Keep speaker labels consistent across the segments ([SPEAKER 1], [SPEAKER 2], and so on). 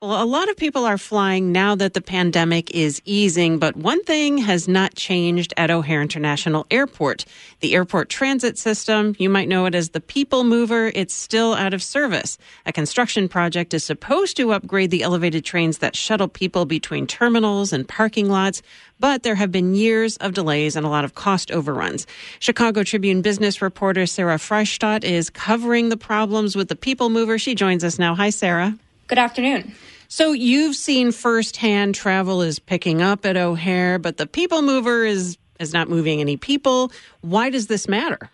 [SPEAKER 1] Well, a lot of people are flying now that the pandemic is easing, but one thing has not changed at O'Hare International Airport. The airport transit system, you might know it as the People Mover, it's still out of service. A construction project is supposed to upgrade the elevated trains that shuttle people between terminals and parking lots, but there have been years of delays and a lot of cost overruns. Chicago Tribune business reporter Sarah Freishtat is covering the problems with the People Mover. She joins us now. Hi, Sarah.
[SPEAKER 2] Good afternoon.
[SPEAKER 1] So you've seen firsthand travel is picking up at O'Hare, but the people mover is is not moving any people. Why does this matter?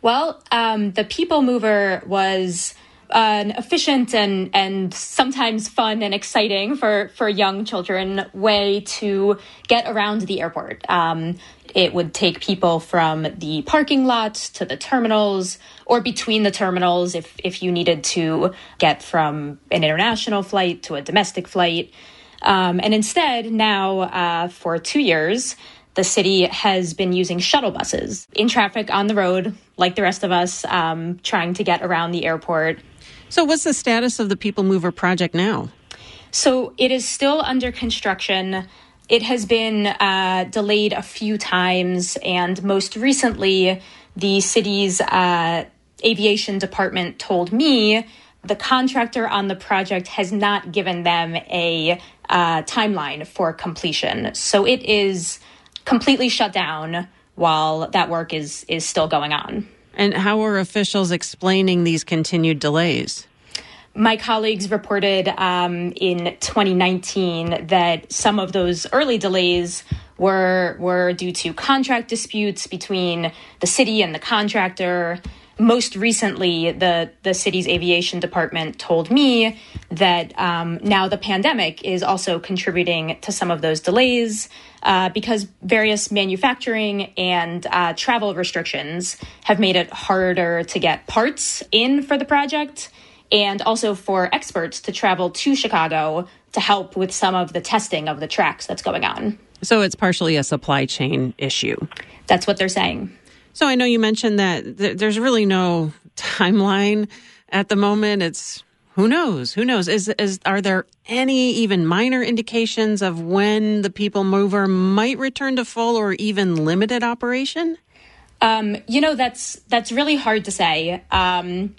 [SPEAKER 2] Well, um, the people mover was an efficient and and sometimes fun and exciting for for young children way to get around the airport. Um, it would take people from the parking lots to the terminals or between the terminals if, if you needed to get from an international flight to a domestic flight. Um, and instead, now uh, for two years, the city has been using shuttle buses in traffic on the road, like the rest of us, um, trying to get around the airport.
[SPEAKER 1] So, what's the status of the People Mover project now?
[SPEAKER 2] So, it is still under construction. It has been uh, delayed a few times, and most recently, the city's uh, aviation department told me the contractor on the project has not given them a uh, timeline for completion. So it is completely shut down while that work is is still going on.
[SPEAKER 1] And how are officials explaining these continued delays?
[SPEAKER 2] my colleagues reported um, in 2019 that some of those early delays were were due to contract disputes between the city and the contractor. Most recently, the the city's aviation department told me that um, now the pandemic is also contributing to some of those delays uh, because various manufacturing and uh, travel restrictions have made it harder to get parts in for the project and also for experts to travel to Chicago to help with some of the testing of the tracks that's going on.
[SPEAKER 1] So it's partially a supply chain issue.
[SPEAKER 2] That's what they're saying.
[SPEAKER 1] So I know you mentioned that th- there's really no timeline at the moment. It's who knows? Who knows? Is is are there any even minor indications of when the people mover might return to full or even limited operation?
[SPEAKER 2] Um, you know, that's that's really hard to say. Um,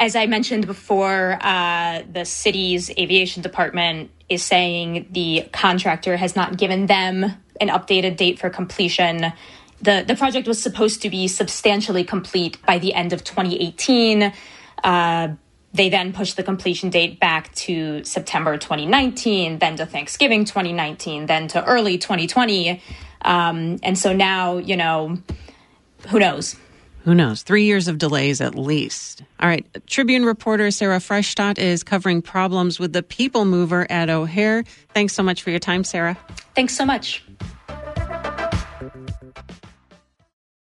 [SPEAKER 2] as I mentioned before, uh, the city's aviation department is saying the contractor has not given them an updated date for completion. The, the project was supposed to be substantially complete by the end of 2018. Uh, they then pushed the completion date back to September 2019, then to Thanksgiving 2019, then to early 2020. Um, and so now, you know, who knows?
[SPEAKER 1] Who knows? Three years of delays at least. All right. Tribune reporter Sarah Freishtat is covering problems with the people mover at O'Hare. Thanks so much for your time, Sarah.
[SPEAKER 2] Thanks so much.